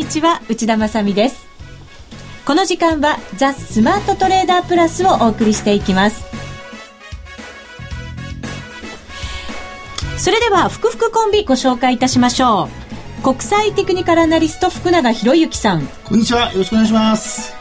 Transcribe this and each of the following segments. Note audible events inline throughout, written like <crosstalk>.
にちは内田まさです。この時間はザ・スマートトレーダープラスをお送りしていきます。それでは福福コンビご紹介いたしましょう。国際テクニカルアナリスト福永博之さん。こんにちはよろしくお願いします。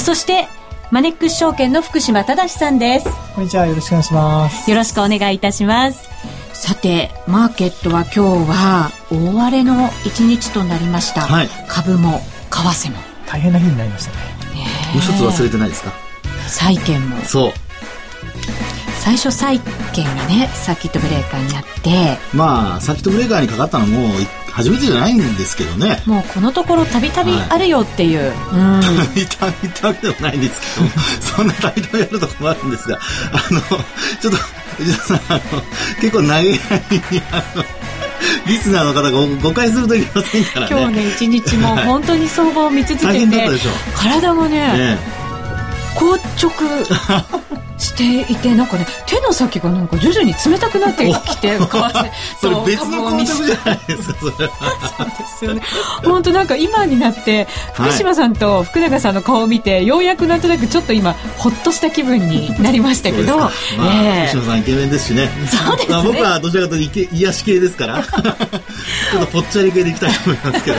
そしてマネックス証券の福島正さんです。こんにちはよろしくお願いします。よろしくお願いいたしますさてマーケットは今日は大荒れの一日となりました、はい、株も為替も。大変な日になりましたね。もう一つ忘れてないですか？債券も。そう。最初債券がねサーキットブレーカーになって。まあサーキットブレーカーにかかったのも初めてじゃないんですけどね。もうこのところたびたびあるよっていう、はい、たびたびたびでもないんですけどそんなたびたびあるとこもあるんですがあのちょっと <laughs> 結構長い間にあのリスナーの方が誤解するといけませんからね。今日ね一日も本当に相場を見続けて <laughs> 体がねね硬直していてなんかね手の先がなんか徐々に冷たくなってきて <laughs> <laughs> それ別の硬直じゃないですかそれ。そうですよね。本当なんか今になって福島さんと福永さんの顔を見て、はい、ようやくなんとなくちょっと今ほっとした気分になりましたけど、まあえー、福島さんイケメンですしね。そうですね、まあ、僕はどちらかというと癒し系ですから。<laughs> ちょっとぽっちゃり系でいきたいと思いますけど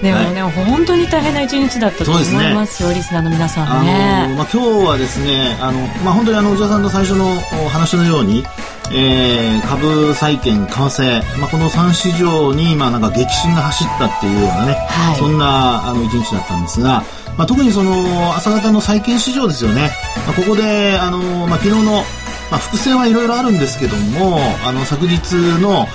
でもね、はい、本当に大変な一日だったと思いますよ、ね、リスナーの皆さんね。まあ、今日はですね、あの、まあ、本当にあの、内田さんの最初のお話のように、えー、株、債券、為替、まあ、この3市場に、まあ、なんか激震が走ったっていうようなね、はい、そんな、あの、一日だったんですが、まあ、特にその、朝方の債券市場ですよね。まあ、ここで、あの、まあ、昨日の、まあ、伏線はいろいろあるんですけども、あの、昨日の、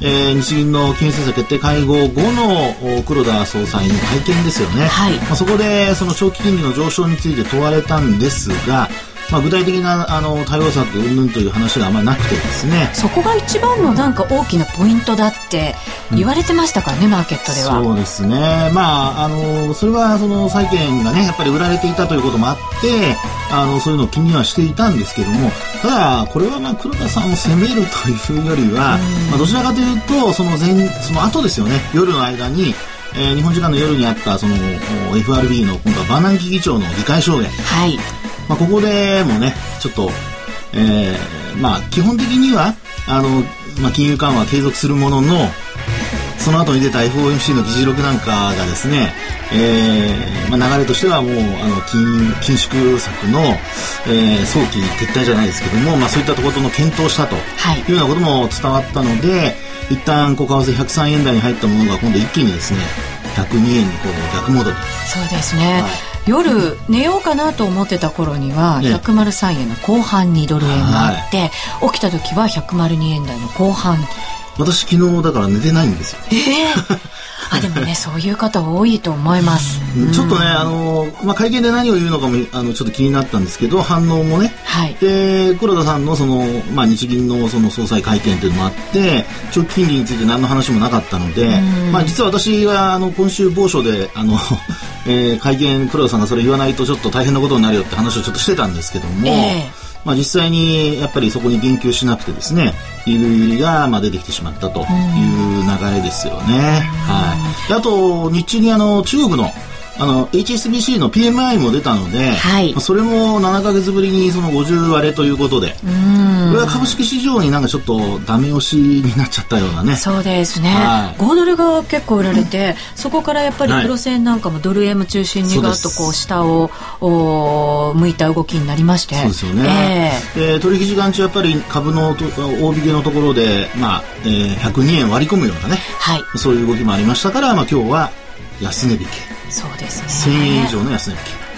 えー、日銀の金融政策決定会合後の黒田総裁の会見ですよね、はい、まあ、そこでその長期金利の上昇について問われたんですが、まあ、具体的なあの対応策云々という話があんまりなくてですね。そこが一番のなんか大きなポイントだって言われてましたからね、うん、マーケットでは。そうですね。まああのそれはその債券がねやっぱり売られていたということもあってあのそういうのを気にはしていたんですけどもただこれはまあ黒田さんを責めるというよりは、まあ、どちらかというとその前その後ですよね夜の間にえー、日本時間の夜にあったその FRB の今度はバーナンキ議長の議会証言、はい、まあ、ここでもね、ちょっと、えー、まあ、基本的には、あの、まあ、金融緩和は継続するものの、その後に出た FOMC の議事録なんかがですね、えーまあ、流れとしてはもうあの緊緊縮策の、えー、早期撤退じゃないですけども、まあ、そういったところの検討したとい。うようなことも伝わったので、はい、一旦こ為替103円台に入ったものが今度一気にですね102円にこう逆戻り。そうですね、はい夜寝ようかなと思ってた頃には103円の後半にドル円があって、起きた時は102円台の後半。私昨日だから寝てないんですよ。ええー？あでもね <laughs> そういう方多いと思います、うん、ちょっとねあの、まあ、会見で何を言うのかもあのちょっと気になったんですけど反応もね、はい、で黒田さんのその、まあ、日銀のその総裁会見というのもあって長期金利について何の話もなかったので、まあ、実は私はあの今週某所であの、<laughs> えー、会見黒田さんがそれ言わないとちょっと大変なことになるよって話をちょっとしてたんですけども、えーまあ、実際にやっぱりそこに言及しなくてですねゆるゆりがまあ出てきてしまったという流れですよね。はい、あと日中にあの中国のあの HSBC の PMI も出たので、はい、それも7か月ぶりにその50割れということでこれは株式市場になんかちょっとダメ押しになっちゃったようなね。そうですね、はい、5ドルが結構売られて、そこからやっぱり黒線なんかもドル円中心にガッとこう下をお向いた動きになりまして。そうですよね、えー、取引時間中やっぱり株の大引けのところで、まあえー、102円割り込むようなね、はい、そういう動きもありましたから、まあ、今日は安値引けそうですね。1000円以上の安値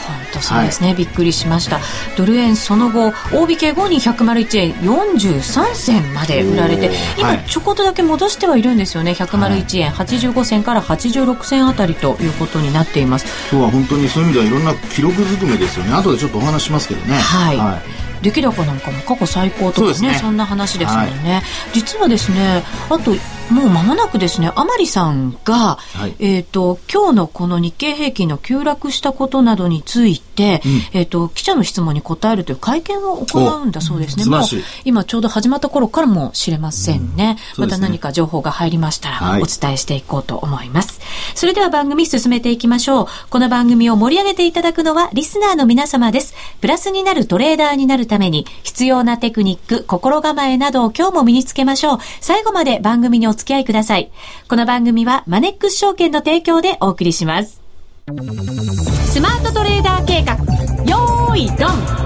本当そうですね、はい、びっくりしました。ドル円その後大引け後に101円43銭まで売られて今ちょこっとだけ戻してはいるんですよね。101円85銭から86銭あたりということになっています。今日は本当にそういう意味ではいろんな記録ずくめですよね。後でちょっとお話しますけどね。はい、はい。出来高なんかも過去最高とかね、ね、そんな話ですもんね、はい、実はですねあともう間もなくですね、甘利さんが、はい、えっ、ー、と、今日のこの日経平均の急落したことなどについて、うん、えっ、ー、と、記者の質問に答えるという会見を行うんだそうですね。もう今ちょうど始まった頃からもしれませんね。うん、また何か情報が入りましたら、お伝えしていこうと思います。はい、それでは番組進めていきましょう。この番組を盛り上げていただくのはリスナーの皆様です。プラスになるトレーダーになるために必要なテクニック、心構えなどを今日も身につけましょう。最後まで番組にお付き合いください。この番組はマネックス証券の提供でお送りします。スマートトレーダー計画、よーいドン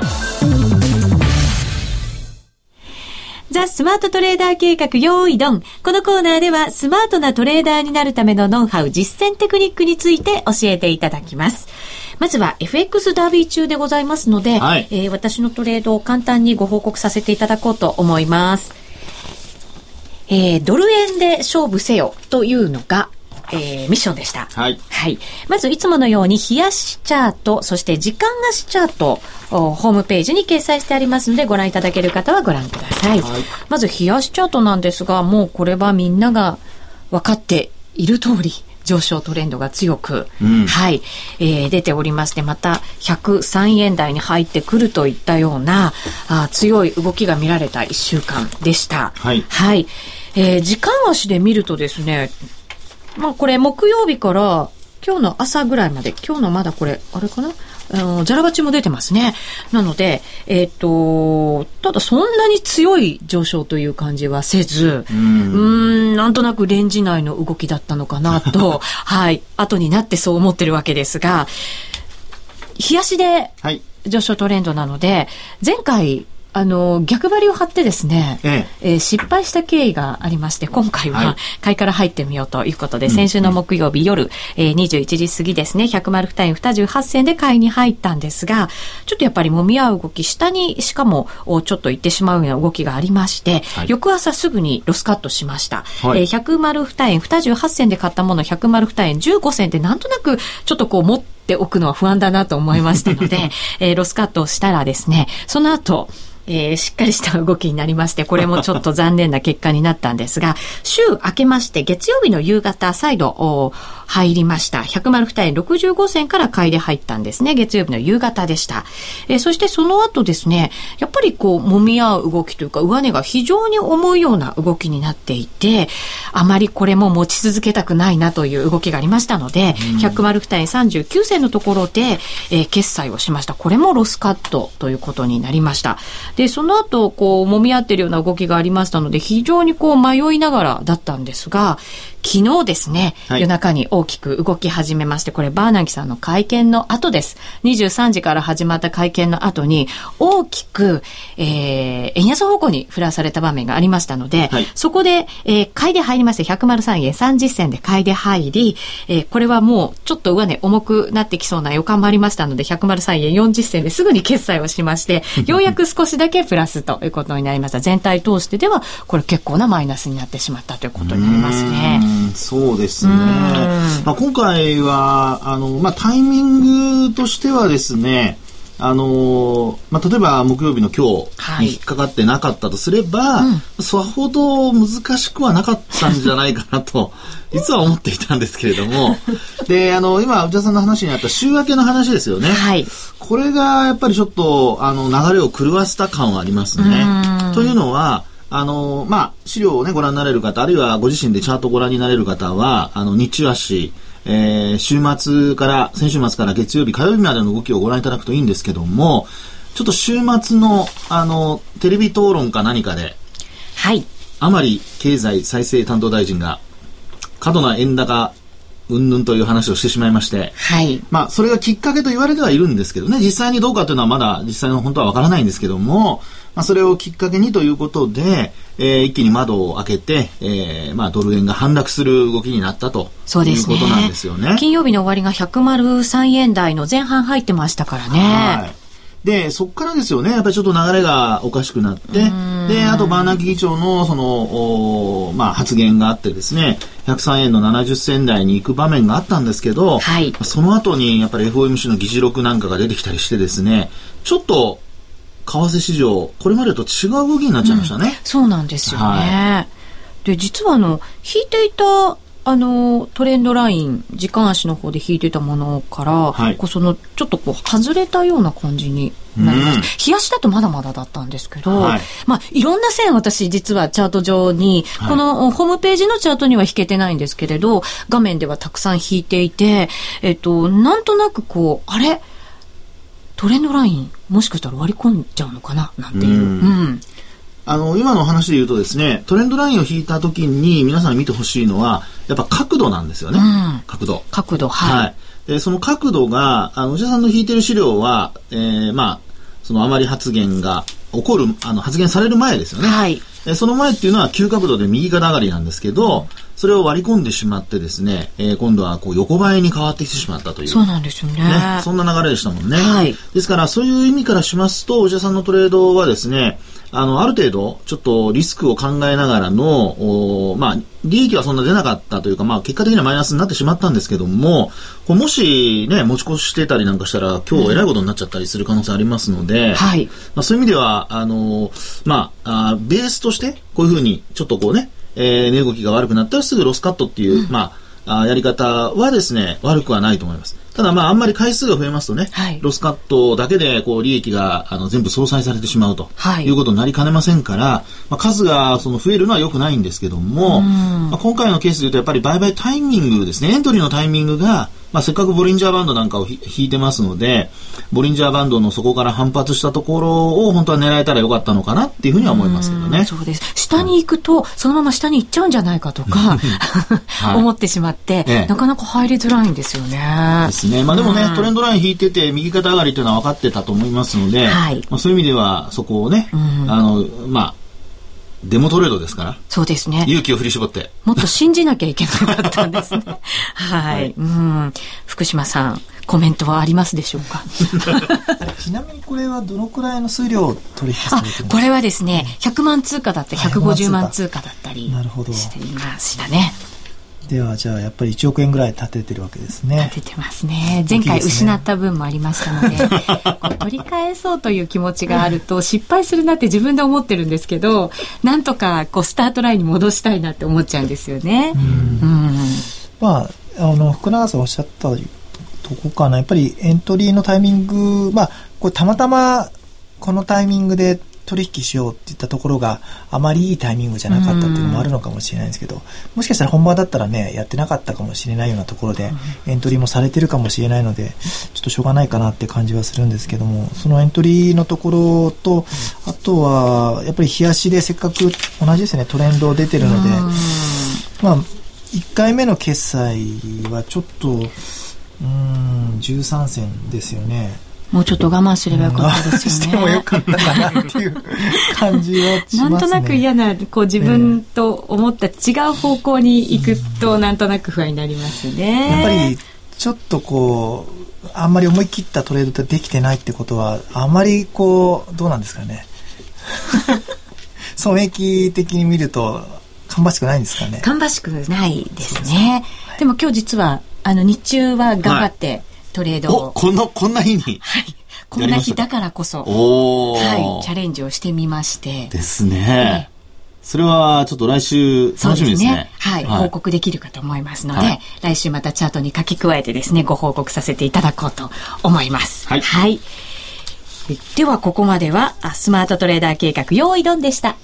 ザ・スマートトレーダー計画用意ドン。このコーナーではスマートなトレーダーになるためのノウハウ、実践テクニックについて教えていただきます。まずは FX ダービー中でございますので、はい、えー、私のトレードを簡単にご報告させていただこうと思います。えー、ドル円で勝負せよというのが、えー、ミッションでした。はい。はい。まず、いつものように、冷やしチャート、そして時間足チャート、ホームページに掲載してありますので、ご覧いただける方はご覧ください。はい、まず、冷やしチャートなんですが、もうこれはみんなが分かっている通り、上昇トレンドが強く、うん、はい、えー、出ておりまして、また103円台に入ってくるといったような、あ強い動きが見られた1週間でした。はい。はい。えー、時間足で見るとですね、まあこれ木曜日から今日の朝ぐらいまで、今日のまだこれ、あれかなあの、ザラバチも出てますね。なので、えっ、ー、と、ただそんなに強い上昇という感じはせず、うん、うんなんとなくレンジ内の動きだったのかなと、<laughs> はい、後になってそう思ってるわけですが、冷やしで上昇トレンドなので、前回あの、逆張りを張ってですね、ええ。えー、失敗した経緯がありまして、今回は買いから入ってみようということで、はい、先週の木曜日夜、えー、21時過ぎですね、100丸二円28銭で買いに入ったんですが、ちょっとやっぱり揉み合う動き、下にしかもちょっと行ってしまうような動きがありまして、はい、翌朝すぐにロスカットしました。はい、えー、100丸二円28銭で買ったもの、100丸二円15銭でなんとなくちょっとこう持っておくのは不安だなと思いましたので、<laughs> えー、ロスカットをしたらですね、その後、えー、しっかりした動きになりまして、これもちょっと残念な結果になったんですが、週明けまして月曜日の夕方再度入りました。100丸2円65銭から買いで入ったんですね。月曜日の夕方でした。えー、そしてその後ですね、やっぱりこう揉み合う動きというか上値が非常に重いような動きになっていて、あまりこれも持ち続けたくないなという動きがありましたので、100丸2円39銭のところで、えー、決済をしました。これもロスカットということになりました。で、その後、こう、揉み合ってるような動きがありましたので、非常にこう、迷いながらだったんですが、昨日ですね、はい、夜中に大きく動き始めまして、これバーナギさんの会見の後です。23時から始まった会見の後に、大きく、えー、円安方向に振らされた場面がありましたので、はい、そこで、えー、買いで入りまして、103円30銭で買いで入り、えー、これはもうちょっと上値重くなってきそうな予感もありましたので、103円40銭ですぐに決済をしまして、ようやく少しだけプラスということになりました。全体通してでは、これ結構なマイナスになってしまったということになりますね。そうですね。まあ、今回は、あの、まあ、タイミングとしてはですね、あのまあ、例えば木曜日の今日に引っかかってなかったとすれば、はいうん、さほど難しくはなかったんじゃないかなと、<laughs> 実は思っていたんですけれども、で、あの、今、内田さんの話にあった週明けの話ですよね。はい。これがやっぱりちょっと、あの、流れを狂わせた感はありますね。というのは、あの、まあ、資料をね、ご覧になれる方、あるいはご自身でチャートをご覧になれる方は、あの、日中足、えー、週末から、先週末から月曜日、火曜日までの動きをご覧いただくといいんですけども、ちょっと週末の、あの、テレビ討論か何かで、はい。甘利経済再生担当大臣が、過度な円高うんぬんという話をしてしまいまして、はい。まあ、それがきっかけと言われてはいるんですけどね、実際にどうかというのはまだ実際の本当はわからないんですけども、まあ、それをきっかけにということで、えー、一気に窓を開けて、えー、まあ、ドル円が反落する動きになったとそうですねいうことなんですよね。金曜日の終わりが103円台の前半入ってましたからね。はいで、そこからですよね、やっぱりちょっと流れがおかしくなって、で、あとバーナーキ議長のその、まあ、発言があってですね、103円の70銭台に行く場面があったんですけど、はい、その後にやっぱり FOMC の議事録なんかが出てきたりしてですね、ちょっと為替市場、これまでと違う動きになっちゃいましたね。うん、そうなんですよね。はい。で、実はあの、引いていたあのトレンドライン時間足の方で引いてたものから、はい、こうそのちょっとこう外れたような感じになります、うん、冷やしだとまだまだだったんですけど、はい、まあいろんな線私実はチャート上に、はい、このホームページのチャートには引けてないんですけれど画面ではたくさん引いていてえっとなんとなくこうあれ？トレンドラインもしかしたら割り込んじゃうのかな？なんていう、うん、うんあの、今の話で言うとですね、トレンドラインを引いた時に皆さん見てほしいのは、やっぱ角度なんですよね。うん、角度。角度、はい。はい。で、その角度が、あの、内田さんの引いてる資料は、えー、まあ、その余り発言が起こる、あの、発言される前ですよね。はい。えその前っていうのは急角度で右肩上がりなんですけど、それを割り込んでしまってですね、えー、今度はこう横ばいに変わってきてしまったという。そうなんですよね。ねそんな流れでしたもんね。はい。ですから、そういう意味からしますと、内田さんのトレードはですね、あの、ある程度、ちょっとリスクを考えながらの、おまあ、利益はそんな出なかったというか、まあ、結果的にはマイナスになってしまったんですけども、こもしね、持ち越してたりなんかしたら、今日えらいことになっちゃったりする可能性ありますので、うん、はい。まあ、そういう意味では、あの、まあ、あベースとして、こういうふうに、ちょっとこうね、えー、値動きが悪くなったらすぐロスカットっていう、うん、まあ、あやり方はですね、悪くはないと思います。ただまああんまり回数が増えますとね、はい、ロスカットだけでこう利益があの全部相殺されてしまうと、はい、いうことになりかねませんから、まあ、数がその増えるのは良くないんですけども、まあ、今回のケースで言うとやっぱり売買タイミングですね、エントリーのタイミングがまあ、せっかくボリンジャーバンドなんかを引いてますので、ボリンジャーバンドの底から反発したところを本当は狙えたらよかったのかなっていうふうには思いますけどね。そうです。下に行くと、そのまま下に行っちゃうんじゃないかとか、はい、<laughs> 思ってしまって、ええ、なかなか入りづらいんですよね。ですね。まあでもね、トレンドライン引いてて、右肩上がりっていうのは分かってたと思いますので、はい、まあ、そういう意味では、そこをね、あの、まあ、デモトレードですから。そうですね。勇気を振り絞って。もっと信じなきゃいけなかったんですね。<laughs> はい、うん。福島さん、コメントはありますでしょうか？<laughs> ちなみにこれはどのくらいの数量取引されてこれはですね、100万通貨だったり、150万通貨だったりしていましたね。ではじゃあやっぱり1億円ぐらい立ててるわけですね。立ててますね。前回失った分もありましたので、ね、取り返そうという気持ちがあると失敗するなって自分で思ってるんですけどなんとかこうスタートラインに戻したいなって思っちゃうんですよね。うん、まああの福永さんおっしゃったとこかな。やっぱりエントリーのタイミングまあこれたまたまこのタイミングで取引しようっていったところがあまりいいタイミングじゃなかったっていうのもあるのかもしれないんですけど、もしかしたら本番だったらね、やってなかったかもしれないようなところで、エントリーもされてるかもしれないので、ちょっとしょうがないかなって感じはするんですけども、そのエントリーのところと、あとは、やっぱり冷やしでせっかく同じですね、トレンド出てるので、まあ、1回目の決済はちょっと、うん、13銭ですよね。もうちょっと我慢すればよかったですよね。してもよかったかなっていう感じはしますね。なんとなく嫌な、こう自分と思った違う方向に行くと、なんとなく不安になりますね。やっぱり、ちょっとこう、あんまり思い切ったトレードってできてないってことは、あまりこう、どうなんですかね。<laughs> 損益的に見ると、芳しくないんですかね。芳しくないですね。でも今日実は、あの、日中は頑張って、はいトレードを。この、こんな日に。はい。こんな日だからこそ、はい、チャレンジをしてみまして。ですね。それはちょっと来週楽しみですね。すねはい、はい、報告できるかと思いますので、はい、来週またチャートに書き加えてですね、ご報告させていただこうと思います。はい。はい、では、ここまでは、スマートトレーダー計画、用意ドンでした。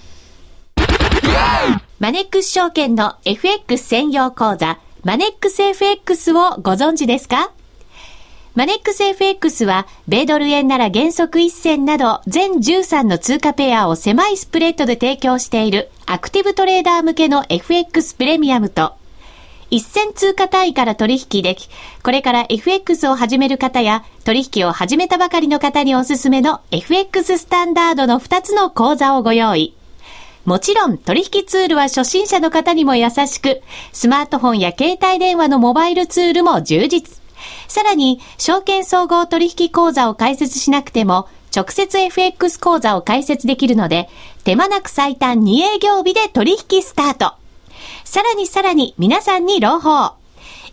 マネックス証券の FX 専用講座、マネックス FX をご存知ですか？マネックス FX は、米ドル円なら原則1銭など、全13の通貨ペアを狭いスプレッドで提供している、アクティブトレーダー向けの FX プレミアムと、一銭通貨単位から取引でき、これから FX を始める方や、取引を始めたばかりの方におすすめの FX スタンダードの2つの講座をご用意。もちろん取引ツールは初心者の方にも優しく、スマートフォンや携帯電話のモバイルツールも充実。さらに、証券総合取引口座を開設しなくても、直接 FX 口座を開設できるので、手間なく最短2営業日で取引スタート。さらにさらに皆さんに朗報。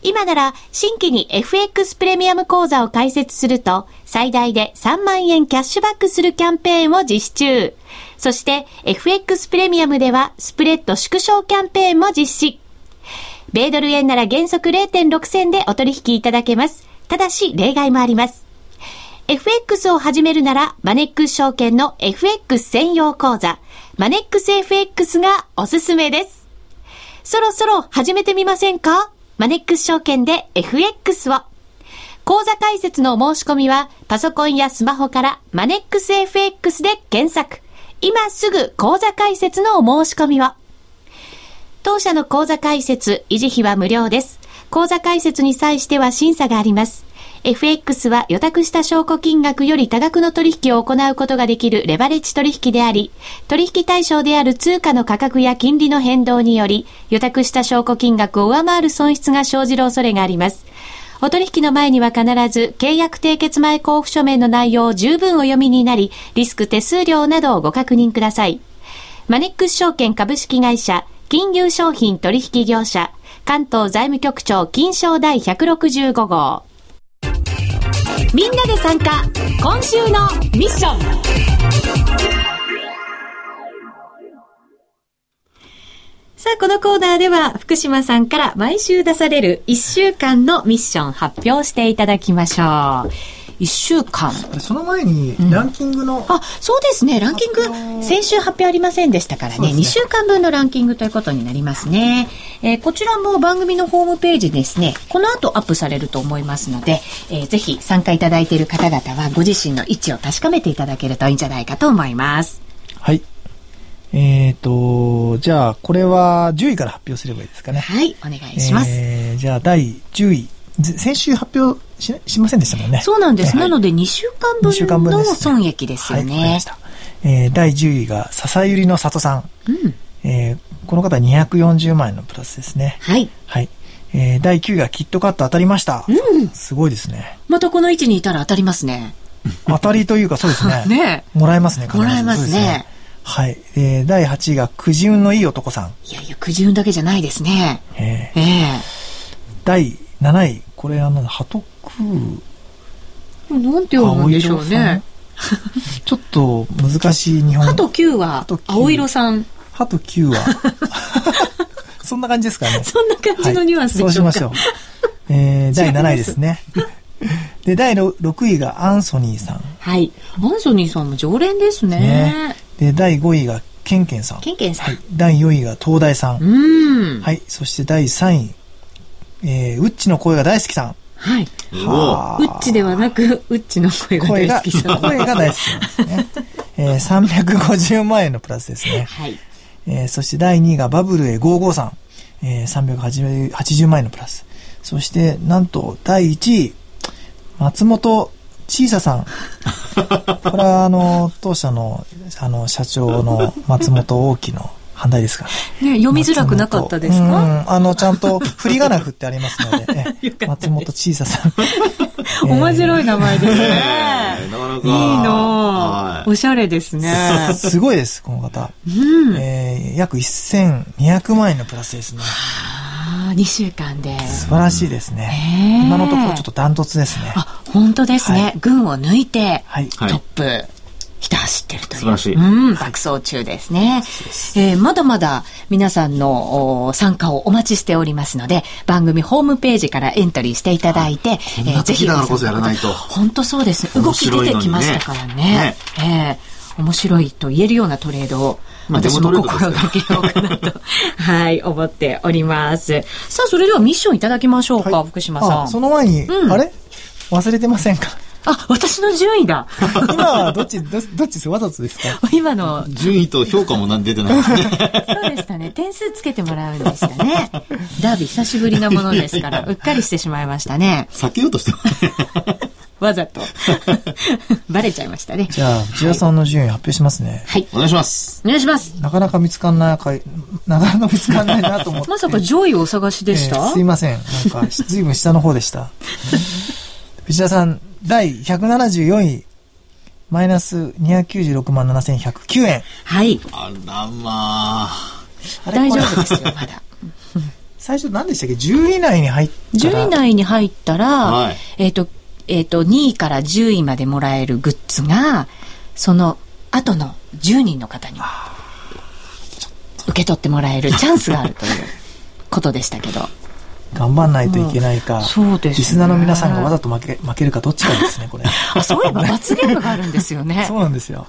今なら新規に FX プレミアム口座を開設すると最大で3万円キャッシュバックするキャンペーンを実施中。そして FX プレミアムではスプレッド縮小キャンペーンも実施。米ドル円なら原則0.6銭でお取引いただけます。ただし例外もあります。FX を始めるなら、マネックス証券の FX 専用講座、マネックス FX がおすすめです。そろそろ始めてみませんか？マネックス証券で FX を。講座解説の申し込みは、パソコンやスマホからマネックス FX で検索。今すぐ講座解説のお申し込みを。当社の講座解説、維持費は無料です。講座解説に際しては審査があります。FX は予託した証拠金額より多額の取引を行うことができるレバレッジ取引であり、取引対象である通貨の価格や金利の変動により、予託した証拠金額を上回る損失が生じる恐れがあります。お取引の前には必ず契約締結前交付書面の内容を十分お読みになり、リスク手数料などをご確認ください。マネックス証券株式会社、金融商品取引業者、関東財務局長金賞第165号。みんなで参加今週のミッションさあ、このコーナーでは福島さんから毎週出される1週間のミッション発表していただきましょう。1週間。その前に、ランキングの、うん、あ、そうですね。ランキング、先週発表ありませんでしたからね。ね2週間分のランキングということになりますね。えー、こちらも番組のホームページですね、この後アップされると思いますので、えー、ぜひ参加いただいている方々はご自身の位置を確かめていただけるといいんじゃないかと思います。はい。えっ、ー、と、じゃあ、これは10位から発表すればいいですかね。はい、お願いします。えー、じゃあ、第10位。先週発表ししませんでしたもんね。そうなんです。はい、なので2週間分の損益ですよね。はい、えー、第10位が笹百合の里さん。うん、えー、この方は240万円のプラスですね。はい。はい。えー、第9位がキットカット当たりました。うん。すごいですね。またこの位置にいたら当たりますね。当たりというかそうですね。ねもらえますね、もらえますね。ねはい。えー、第8位がくじ運のいい男さん。いやいや、くじ運だけじゃないですね。えー、えー、第7位、これあの、ハトクー。なんて読むんでしょうね。<laughs> ちょっと難しい日本。ハト9は、青色さん。ハト9は、<laughs> そんな感じですかね。<laughs> そんな感じのニュアンスでしょうか、はい、そうしましょう。えー、第7位ですね。で、第 6, 6位がアンソニーさん。はい。アンソニーさんも常連ですね。ねで、第5位がケンケンさん。ケンケンさん。はい、第4位が東大さん。うん。はい。そして第3位、えー、ウッチの声が大好きさん。はい。はウッチではなく、ウッチの声が大好きさん。声が大好きなんですね。<laughs> えー、350万円のプラスですね。はい。えー、そして第2位がバブルへ55さん。えー、380万円のプラス。そして、なんと、第1位、松本小ささん。<laughs> これは、あの、当社の、あの、社長の松本大きの反対ですかね。読みづらくなかったですか？うん、あの、ちゃんと振り仮名振ってありますので、<laughs> ね、松本小ささん。<laughs> 面白い名前ですね。なかなか。いいの、おしゃれですね。<laughs> すごいです、この方。うん、えー、約1200万円のプラスですね。ああ、2週間で。素晴らしいですね。今のところちょっとダントツですね。あ、本当ですね。はい、群を抜いて、はい、トップ。ひた走ってるという。素晴らしい。うん、爆走中ですね。えー、まだまだ皆さんの参加をお待ちしておりますので、番組ホームページからエントリーしていただいて、えー、ぜひ。だからこそやらないと。本当そうですね。動き出てきましたからね。ねえー、面白いと言えるようなトレードを私も心がけようかなと、<laughs> はい、思っております。さあ、それではミッションいただきましょうか、はい、福島さん。その前に、うん、あれ？忘れてませんか？あ、私の順位だ。<laughs> 今はどっち、どどっちですわざとですか？今の。順位と評価もなん出てないですね。そうでしたね。点数つけてもらうんでしたね。ダービー久しぶりなものですから、<laughs> うっかりしてしまいましたね。避けようとしてます。わざと。<laughs> バレちゃいましたね。じゃあ、内田さんの順位発表しますね。はい。お願いします。お願いします。なかなか見つかんないかい、なかなか見つかんないなと思って。まさか上位をお探しでした、えー、すいません。なんか、ずいぶん下の方でした。内田さん、第174位、マイナス296万7109円。はい。あらまあ。大丈夫ですよ、まだ。最初何でしたっけ ?10 位以内に入ったら。10位以内に入ったら、はい、えっ、ー、と、えっ、ー、と、2位から10位までもらえるグッズが、そのあとの10人の方にも受け取ってもらえるチャンスがあるということでしたけど。頑張んないといけないか、そうです、ね、リスナーの皆さんがわざと負け負けるかどっちかですね、これ。あそういえば罰ゲームがあるんですよね。<laughs> そうなんですよ。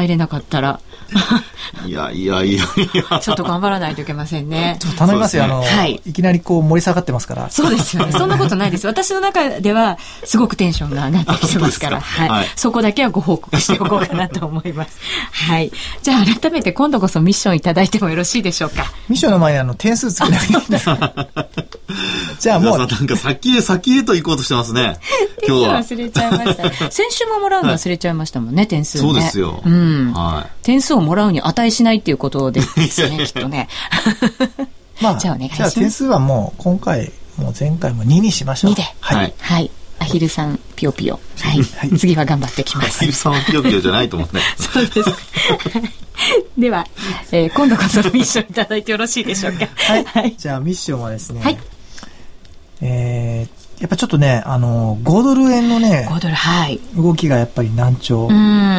入れなかったら。<laughs> いやいやいやいや。ちょっと頑張らないといけませんね。ちょっと頼みますよ。あの、はい、いきなりこう盛り下がってますから。そうですよね。そんなことないです。私の中では、すごくテンションが上がってきてますから。はい、はい。そこだけはご報告しておこうかなと思います。<laughs> はい。じゃあ改めて今度こそミッションいただいてもよろしいでしょうか。ミッションの前にあの、点数つけなきゃいけない。<laughs> じゃあもう。なんか先へ先へと行こうとしてますね。今日は。忘れちゃいました。先週ももらうの忘れちゃいましたもんね、点数ね。そうですよ。うん。はい。点数をもらうに値しないっていうことですよね、きっとね。<laughs> まあ、じゃあお願いします。じゃあ点数はもう今回、もう前回も2にしましょう。2で。はい。はい。アヒルさん、ぴよぴよ。はい。はい、次は頑張ってきます。アヒルさんはぴよぴよじゃないと思って。<laughs> そうです。<laughs> では、えー、今度こそミッションいただいてよろしいでしょうか。はい。はい、じゃあミッションはですね、はい。えー、やっぱちょっとね、あの、5ドル円のね、5ドル、はい。動きがやっぱり難聴。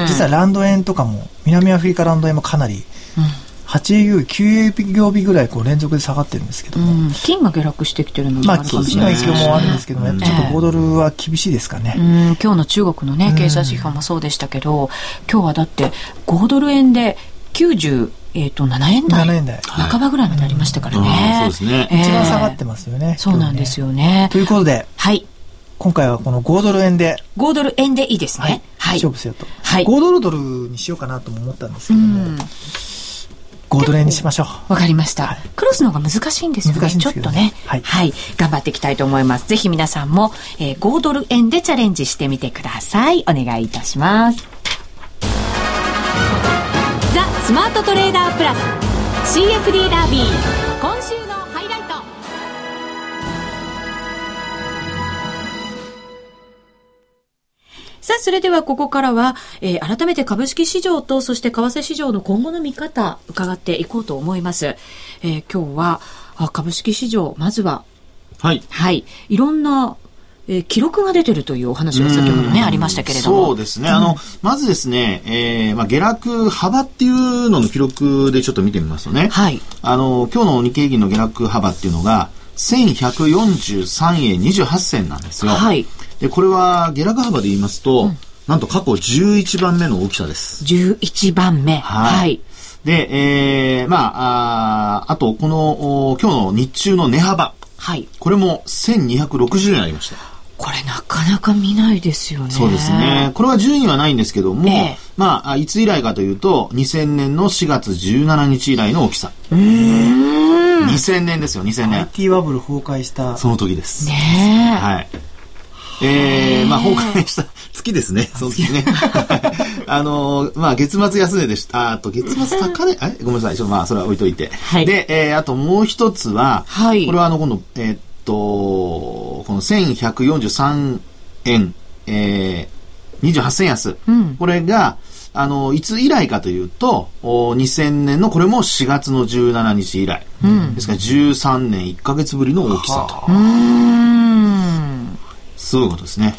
実はランド円とかも、南アフリカランド円もかなり、うん、8営業日、9営業日ぐらいこう連続で下がってるんですけども。金が下落してきてるのもあるかもしれない、まあ、金の影響もあるんですけども、やっぱちょっと5ドルは厳しいですかね。うん、今日の中国のね、経済指標もそうでしたけど、今日はだって5ドル円で90、えっ、ー、と、7円台。7円台。半ばぐらいまでありましたからね。そうですね。一番下がってますよね。そうなんですよね。ということで。はい。今回はこの5ドル円で。5ドル円でいいですね。はい。勝負せよと。はい。5ドルドルにしようかなとも思ったんですけども。5ドル円にしましょう。わかりました、はい、クロスの方が難しいんですよね。ちょっとね、はい、はい。頑張っていきたいと思います。ぜひ皆さんも、えー、5ドル円でチャレンジしてみてください。お願いいたします。ザ・スマートトレーダープラス CFD ダービー今週のハイライトさあ、それではここからは、えー、改めて株式市場と、そして為替市場の今後の見方、伺っていこうと思います。えー、今日は、あ株式市場、まずは、はい。はい。いろんなえー、記録が出てるというお話が先ほどね、ありましたけれども。そうですね。あの、まずですね、えー、まあ、下落幅っていうのの記録でちょっと見てみますとね。はい。あの、今日の日経平均の下落幅っていうのが、1143円28銭なんですよ。はい。で、これは下落幅で言いますと、うん、なんと過去11番目の大きさです。11番目。はい。はいで、えー、まあ、ああと、この、今日の日中の値幅。はい。これも1260円ありました。これなかなか見ないですよね。そうですね。これは順位はないんですけども、えまあ、いつ以来かというと、2000年の4月17日以来の大きさ。うん。2000年ですよ、2000年。IT バブル崩壊したその時です。ねはい。えー、まあ、崩壊した月ですね、その時ね。<laughs> あのー、まあ、月末安値でした。あと、月末高値、えごめんなさい、ちょっとまあ、それは置いといて。はい。で、えー、あともう一つは、はい。これはあの、今度、えー、っと、この1143円、えー、28銭安。うん。これが、あの、いつ以来かというと、お2000年のこれも4月の17日以来。うん。ですから13年1か月ぶりの大きさと。うん。そういうことですね。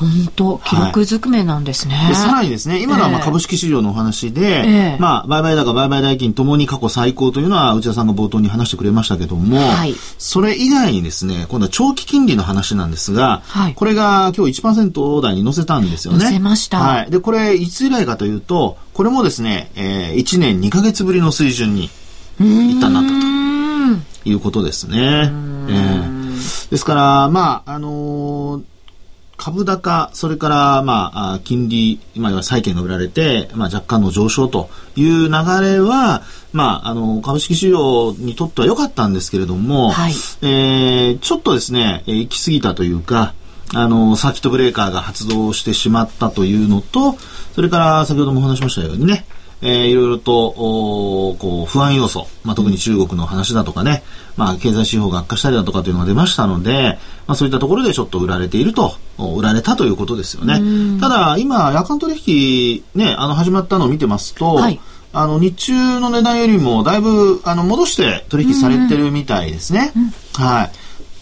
本当記録ずくめなんですね、はい、でさらにですね、今のはまあ株式市場のお話で、えー、まあ、売買高、売買代金ともに過去最高というのは、内田さんが冒頭に話してくれましたけども、はい、それ以外にですね、今度は長期金利の話なんですが、はい、これが今日1%台に乗せたんですよね。乗せました。はい。で、これ、いつ以来かというと、これもですね、えー、1年2か月ぶりの水準に、一旦なったということですね。えー、ですから、まあ、あのー株高、それから、まあ、金利、まあ、債券が売られて、まあ、若干の上昇という流れは、まあ、あの、株式市場にとっては良かったんですけれども、はい、えー、ちょっとですね、行き過ぎたというか、あの、サーキットブレーカーが発動してしまったというのと、それから先ほどもお話しましたようにね、えー、いろいろと、おこう、不安要素、まあ、特に中国の話だとかね、まあ、経済指標が悪化したりだとかというのが出ましたので、まあ、そういったところでちょっと売られていると、売られたということですよね。ただ、今、夜間取引、ね、あの、始まったのを見てますと、はい、あの、日中の値段よりも、だいぶ、あの、戻して取引されてるみたいですね。はい。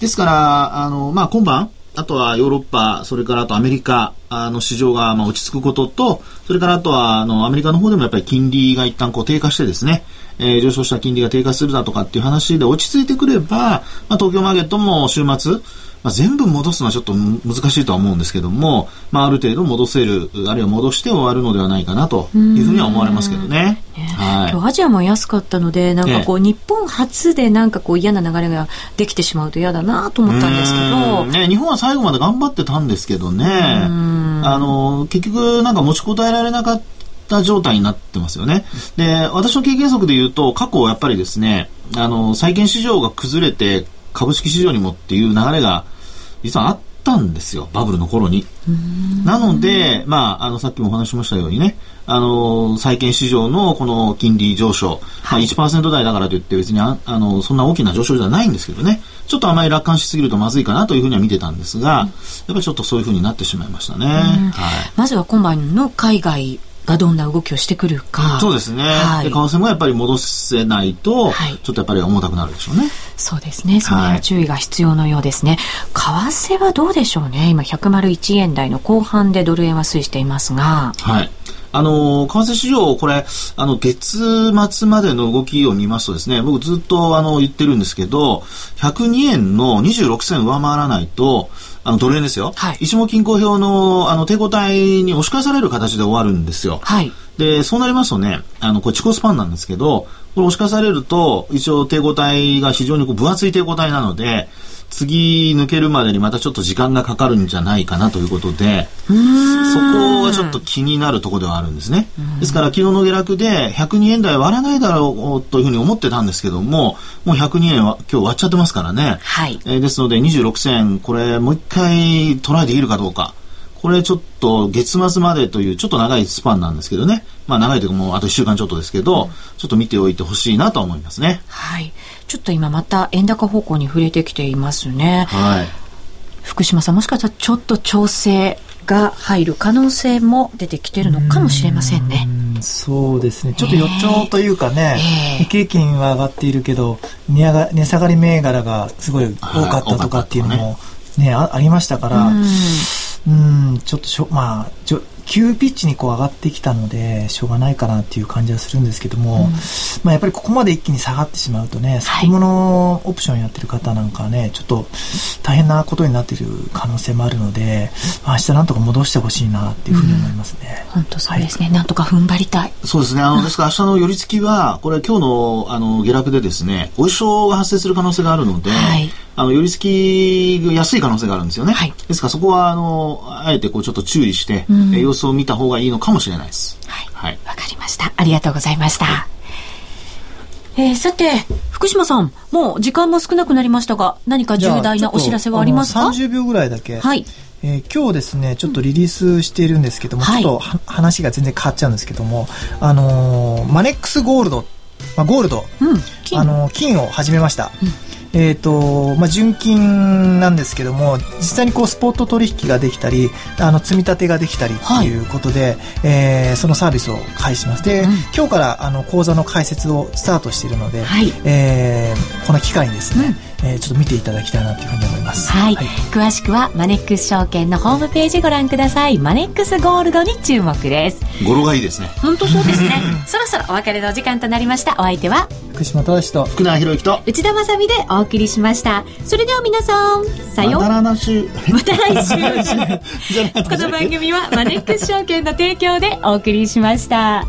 ですから、あの、まあ、今晩、あとはヨーロッパ、それからあとアメリカあの市場がまあ落ち着くことと、それからあとはあのアメリカの方でもやっぱり金利が一旦こう低下してですね、えー、上昇した金利が低下するだとかっていう話で落ち着いてくれば、まあ、東京マーケットも週末、まあ、全部戻すのはちょっと難しいとは思うんですけども、まあ、ある程度戻せる、あるいは戻して終わるのではないかなというふうには思われますけどね。はい、今日アジアも安かったので、なんかこう、日本初でなんかこう嫌な流れができてしまうと嫌だなと思ったんですけど。ね、日本は最後まで頑張ってたんですけどね、あの、結局なんか持ちこたえられなかったった状態になってますよね。で、私の経験則で言うと、過去やっぱりですね、あの、債券市場が崩れて、株式市場にもっていう流れが、実はあったんですよ、バブルの頃に。なので、まあ、あの、さっきもお話しましたようにね、あの、債券市場のこの金利上昇、はい、まあ、1%台だからといって別にあ、あの、そんな大きな上昇じゃないんです。けどね、ちょっとあまり楽観しすぎるとまずいかなというふうには見てたんですが、やっぱりちょっとそういうふうになってしまいましたね。はい、まずは今晩の海外がどんな動きをしてくるか。そうですね。はい、為替もやっぱり戻せないと、はい、ちょっとやっぱり重たくなるでしょうね。そうですね。それは注意が必要のようですね。はい、為替はどうでしょうね。今、101円台の後半でドル円は推移していますが。はい。あの、為替市場、これ、あの、月末までの動きを見ますとですね、僕ずっとあの、言ってるんですけど、102円の26銭上回らないと、あのドル円ですよ、はい、一目均衡表のあの抵抗体に押し返される形で終わるんですよ。はい、で、そうなりますとね、あの、これ、チコスパンなんですけど、これ押し返されると、一応抵抗体が非常にこう分厚い抵抗体なので、次抜けるまでにまたちょっと時間がかかるんじゃないかなということで、そこはちょっと気になるところではあるんですね。ですから昨日の下落で102円台割らないだろうというふうに思ってたんですけども、もう102円は今日割っちゃってますからね。はい。えー、ですので26銭、これもう一回トライできるかどうか。これちょっと月末までというちょっと長いスパンなんですけどね。まあ長いというかもうあと1週間ちょっとですけど、うん、ちょっと見ておいてほしいなと思いますね。はい。ちょっと今また円高方向に触れてきていますね。はい。福島さん、もしかしたらちょっと調整が入る可能性も出てきてるのかもしれませんね。うそうですね。ちょっと予兆というかね、日経金は上がっているけど、値上が値下がり銘柄がすごい多かったとかっていうのもね、ねあありましたから、うん、ちょっとしょ、まあ、ちょ急ピッチにこう上がってきたので、しょうがないかなっていう感じはするんですけども、うん、まあやっぱりここまで一気に下がってしまうとね、先物オプションやってる方なんかはね、ちょっと大変なことになっている可能性もあるので、まあ、明日なんとか戻してほしいなっていうふうに思いますね。うん、本当そうですね、はい、なんとか踏ん張りたい。そうですね、あの、ですから明日の寄り付きは、これ今日のあの下落でですね、お衣装が発生する可能性があるので、はいあの、寄り付きが安い可能性があるんですよね。はい、ですからそこは、あの、あえてこうちょっと注意して、うん、様子を見た方がいいのかもしれないです。はい。はい。わかりました。ありがとうございました。はい、えー、さて、福島さん、もう時間も少なくなりましたが、何か重大なお知らせはありますか ?30 秒ぐらいだけ。はい。えー、今日ですね、ちょっとリリースしているんですけども、うん、ちょっと話が全然変わっちゃうんですけども、あのー、マネックスゴールド、まあ、ゴールド、うん、あのー、金を始めました。うんえーとまあ、純金なんですけども実際にこうスポット取引ができたりあの積み立てができたりとい。うことで、はい、えー、そのサービスを開始しますで、うん、今日からあの講座の開設をスタートしているので、はい、えー、この機会にですね、うんえー、ちょっと見ていただきたいなというふうに思います、はい、はい、詳しくはマネックス証券のホームページご覧ください。マネックスゴールドに注目です。語呂がいいですね。本当そうですね。<laughs> そろそろお別れの時間となりました。お相手は？福島正と福永博之と内田まさでお送りしました。それでは皆さんさよう。また来週。<laughs> また来週。この番組はマネックス証券の提供でお送りしました